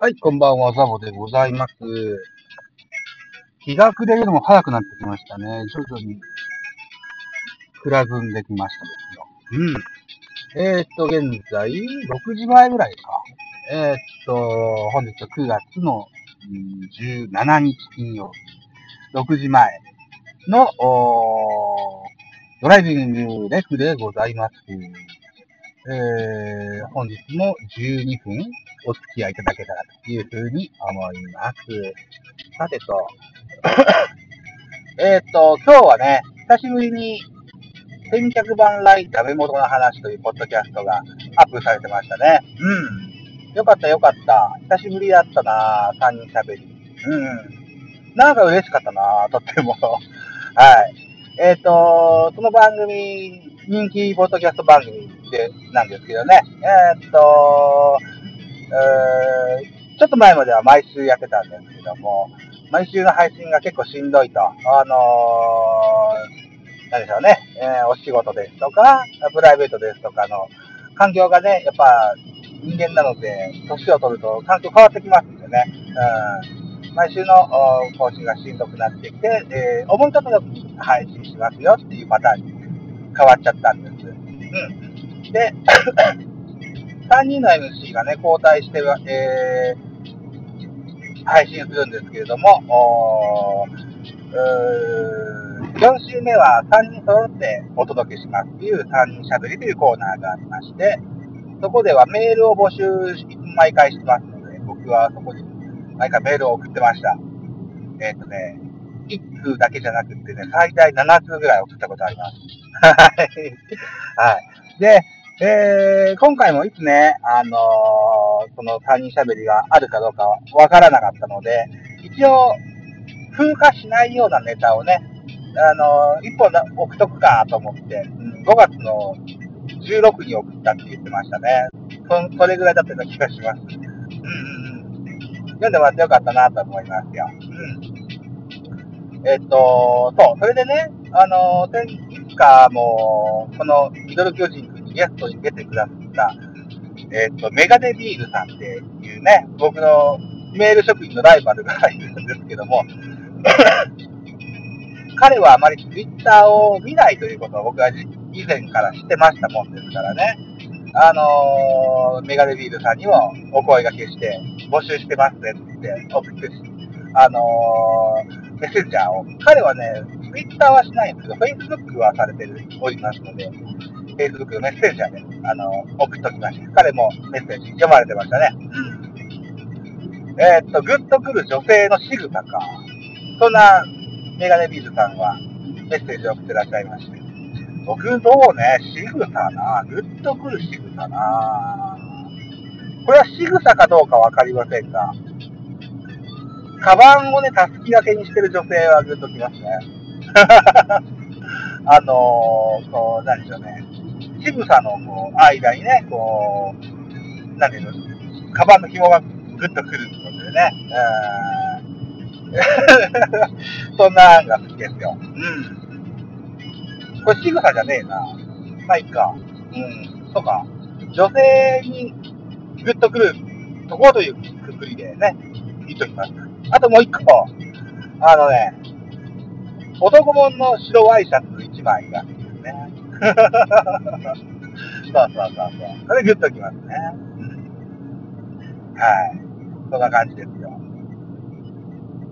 はい、こんばんは、ザボでございます。日が暮れるのも早くなってきましたね。徐々に暗ずんできましたですよ。うん。えー、っと、現在、6時前ぐらいか。えー、っと、本日は9月のうん17日金曜日、6時前の、ドライビングレクでございます。えー、本日も12分お付き合いいただけたらというふうに思います。さてと、えっと、今日はね、久しぶりに、千客万来食べ物の話というポッドキャストがアップされてましたね。うん。よかったよかった。久しぶりだったな3人喋り。うん。なんか嬉しかったなとっても。はい。えっ、と、その番組、人気ポッドキャスト番組で、なんですけどね。えっ、と、えちょっと前までは毎週やってたんですけども、毎週の配信が結構しんどいと。あのー、なんでしょうね、えーお仕事ですとか、プライベートですとかの環境がね、やっぱ人間なので、年を取ると環境変わってきますんでね。うん、毎週の更新がしんどくなってきて、えー思い立った時に配信しますよっていうパターンに変わっちゃったんです。うん。で、3人の MC がね、交代して、えー配信するんですけれども、おうー4週目は3人揃ってお届けしますっていう3人しゃべりというコーナーがありまして、そこではメールを募集毎回してますので、僕はそこに毎回メールを送ってました。えっ、とね、1通だけじゃなくてね、最大7通ぐらい送ったことあります。はい。はい。で、えー、今回もいつね、あのーその3人喋りがあるかどうかわからなかったので、一応、風化しないようなネタをね、あのー、一本な送っとくかと思って、5月の16に送ったって言ってましたね。そそれぐらいだったような気がします。うん。読んでもらってよかったなと思いますよ。うん。えっと、そう、それでね、あの、先いつかも、このミドル巨人ゲストに出てくださった、えっと、メガネビールさんっていうね、僕のメール職員のライバルがいるんですけども、彼はあまりツイッターを見ないということを僕は以前から知ってましたもんですからね。あのーメガネビールさんにもお声掛けして、募集してますねって送って、あのーメッセンジャーを。彼はね、ツイッターはしないんですけど、フェイスブックはされておりますので、フェイスブックのメッセンジャーで、あの送っときました。彼もメッセージ読まれてましたね。うん。えーっと、グッとくる女性の仕草か。そんなメガネビールさんはメッセージを送ってらっしゃいまして。僕、どうね、仕草な、グッとくる仕草な。これは仕草かどうかわかりませんが、カバンをね、たすき掛けにしてる女性はグッときますね。あのー、こう、なんでしょうね。仕草のこう間にね、こう、なんていうの、カバンの紐がグッとくるのでね。うん そんなのが好きですよ。うん。これ仕草じゃねえな。まあいいか。うん。そうか。女性にグッとくるところというくくりでね、言っときます。あともう一個。あのね、男物の白ワイシャツ1枚が好きですね。そうそうそうそう。これグッときますね。はい。そんな感じですよ。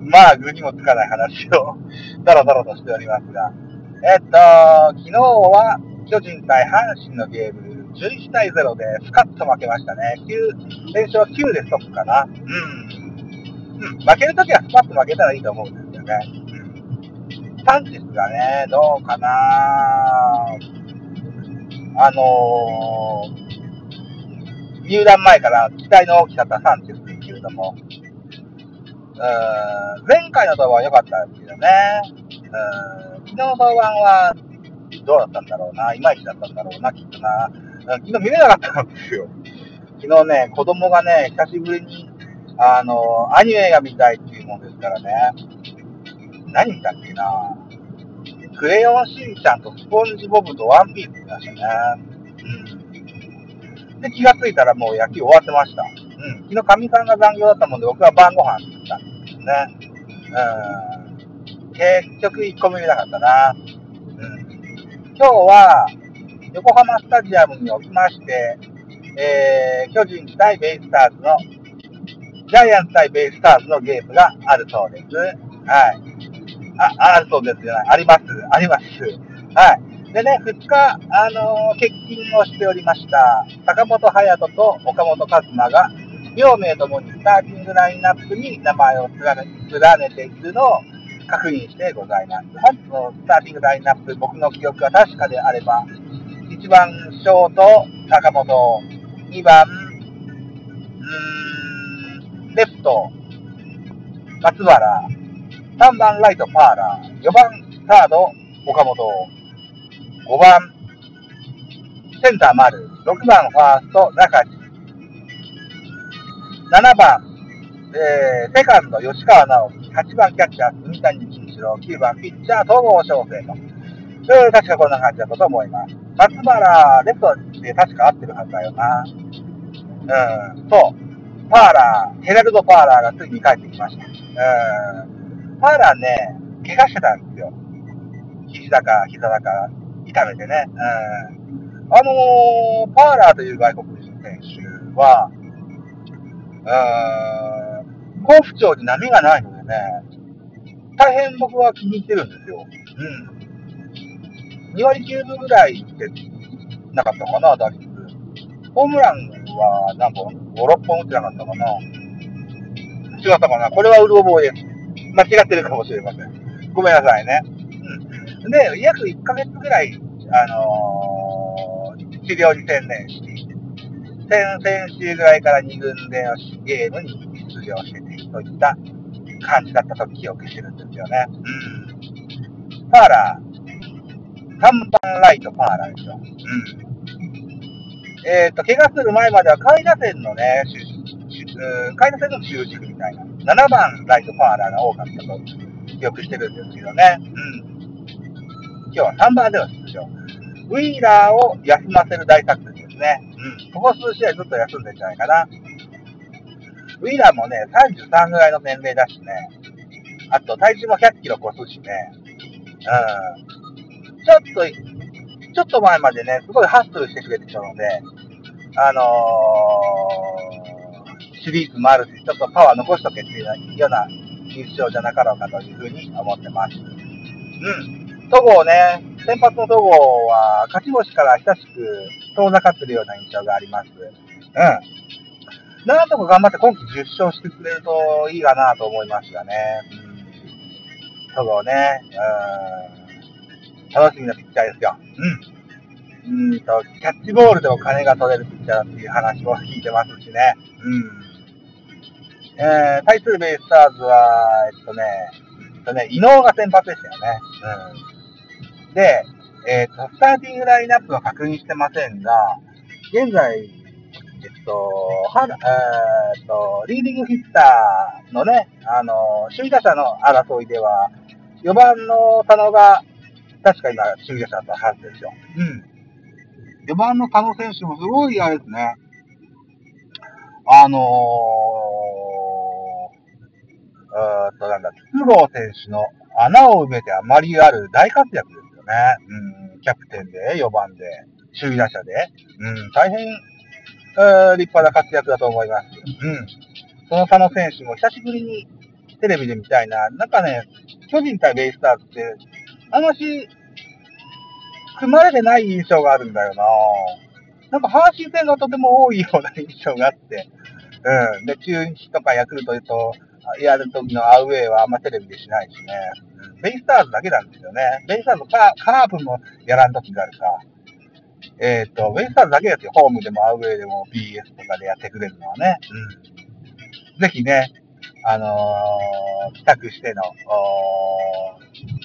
まあ、具にもつかない話を、だらだらとしておりますが。えっと、昨日は、巨人対阪神のゲーム、11対0でスカッと負けましたね。9、連勝は9でストップかな。うん。うん。負けるときはスパッと負けたらいいと思うんですよね。うん。サンチェスがね、どうかなあのー、入団前から期待の大きかったサンチェスですけれども、うん前回の登板は良かったんですけどね。うん昨日の登板はどうだったんだろうな。いまいちだったんだろうな、きっとな。昨日見れなかったんですよ。昨日ね、子供がね、久しぶりに、あの、アニメが見たいっていうもんですからね。何見たっけなクレヨンしんちゃんとスポンジボブとワンピース見ましたね。うん。で、気がついたらもう野球終わってました。うん。昨日、かみさんが残業だったもんで、僕は晩ご飯作ったんですね。うん。結局、1個も入れなかったな。うん。今日は、横浜スタジアムにおきまして、えー、巨人対ベイスターズの、ジャイアンツ対ベイスターズのゲームがあるそうです。はい。あ、あるそうですじゃない。あります。あります。はい。でね、2日、あのー、欠勤をしておりました、坂本勇人と岡本和真が、両名ともにスターティングラインナップに名前を連ねているのを確認してございます。本日のスターティングラインナップ、僕の記憶が確かであれば、1番ショート、坂本、2番、うーん、レフト、松原、3番ライト、パーラー、4番サード、岡本、5番、センター丸、6番ファースト、中地、7番、えー、セカンド、吉川直樹、8番キャッチャー、住谷金一郎、9番ピッチャー、東郷翔征と。えー、確かこんな感じだったと思います。松原、レフトで確か合ってるはずだよな。うん、そう。パーラー、ヘラルド・パーラーがついに帰ってきました。うん。パーラーね、怪我してたんですよ。肘だか、膝だか、痛めてね。うん。あのー、パーラーという外国人選手は、うん、好不調に波がないのでね、大変僕は気に入ってるんですよ。うん。2割9分ぐらいってなかったかな、打率。ホームランは何本 ?5、6本打ってなかったかな。違ったかなこれはうる覚えです。間違ってるかもしれません。ごめんなさいね。うん。で、約1ヶ月ぐらい、あのー、治療に専念し、先々週ぐらいから2軍でのゲームに出場してて、そういった感じだったと記憶してるんですよね。うん。パーラー、3番ライト、パーライト。うん。えっ、ー、と、怪我する前までは下位打線のね、下位打線の中軸みたいな。7番ライト、パーラーが多かったと記憶してるんですけどね。うん。今日は3番での出場。ウィーラーを休ませる大作戦ですね。うん。ここ数試合ずっと休んでんじゃないかな。ウィーラーもね、33ぐらいの年齢だしね。あと、体重も100キロ超すしね。うん。ちょっと、ちょっと前までね、すごいハッスルしてくれてたので、あのー、シリーズもあるし、ちょっとパワー残しとけっていうような印象じゃなかろうかというふうに思ってます。うん。戸郷ね、先発の戸郷は勝ち星から久しく遠ざかってるような印象があります。うん。なんとか頑張って今季10勝してくれるといいかなと思いますがね。うん。戸郷ね、うん。楽しみなピッチャーですよ。うん。うんと、キャッチボールでも金が取れるピッチャーっていう話も聞いてますしね。うん。えー、対するベイスターズは、えっとね、えっとね、伊能が先発でしたよね。うん。で、えっ、と、スターティングラインナップは確認してませんが、現在、えっと、は、えー、っと、リーディングヒッターのね、あの、首位打者の争いでは、4番の佐野が確か今、首位打者だったはずですよ。うん。4番の佐野選手もすごいあれですね。あのー、えっと、なんだ、筒香選手の穴を埋めてあまりある大活躍ですよね。うん、キャプテンで、4番で、首位打者で。うん、大変、えー、立派な活躍だと思います。うん。その佐野選手も久しぶりにテレビで見たいな。なんかね、巨人対ベイスターズって、あんまし、組まれてない印象があるんだよななんか阪神戦がとても多いような印象があって、うん。で、中日とかヤクルトとやるときのアウェイはあんまテレビでしないしね。ベイスターズだけなんですよね。ベイスターズカカープもやらんときがあるか。えっ、ー、と、ベイスターズだけですよ。ホームでもアウェイでも BS とかでやってくれるのはね。うん。ぜひね、あのー、帰宅しての、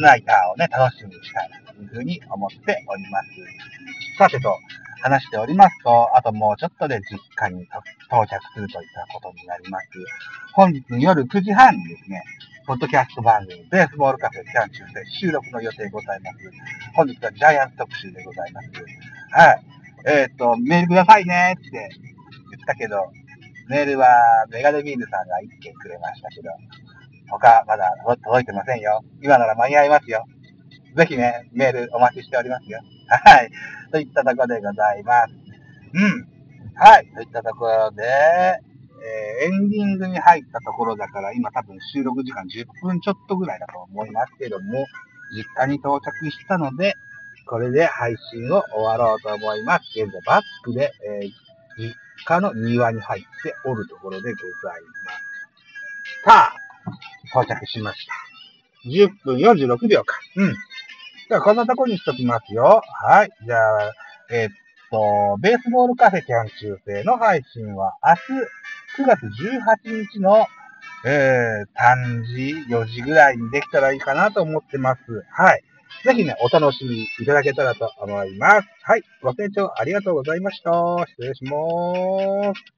ナイターをね、楽しみにしたいなというふうに思っております。さてと、話しておりますと、あともうちょっとで実家に到着するといったことになります。本日夜9時半にですね、ポッドキャスト番組、ベースボールカフェキャン中世収録の予定ございます。本日はジャイアンツ特集でございます。はい。えっ、ー、と、メールくださいねって言ったけど、メールはメガネビールさんが1件くれましたけど、他まだ届いてませんよ。今なら間に合いますよ。ぜひね、メールお待ちしておりますよ。はい。といったとこでございます。うん。はい。といったところで、えー、エンディングに入ったところだから、今多分収録時間10分ちょっとぐらいだと思いますけども、実家に到着したので、これで配信を終わろうと思います。現在バックで、えー、実家の庭に入っておるところでございます。さあ、到着しました。10分46秒か。うん。じゃあ、こんなとこにしときますよ。はい。じゃあ、え、っと、ベースボールカフェキャン中世の配信は明日9月18日の、えー、3時、4時ぐらいにできたらいいかなと思ってます。はい。ぜひね、お楽しみいただけたらと思います。はい。ご清聴ありがとうございました。失礼します。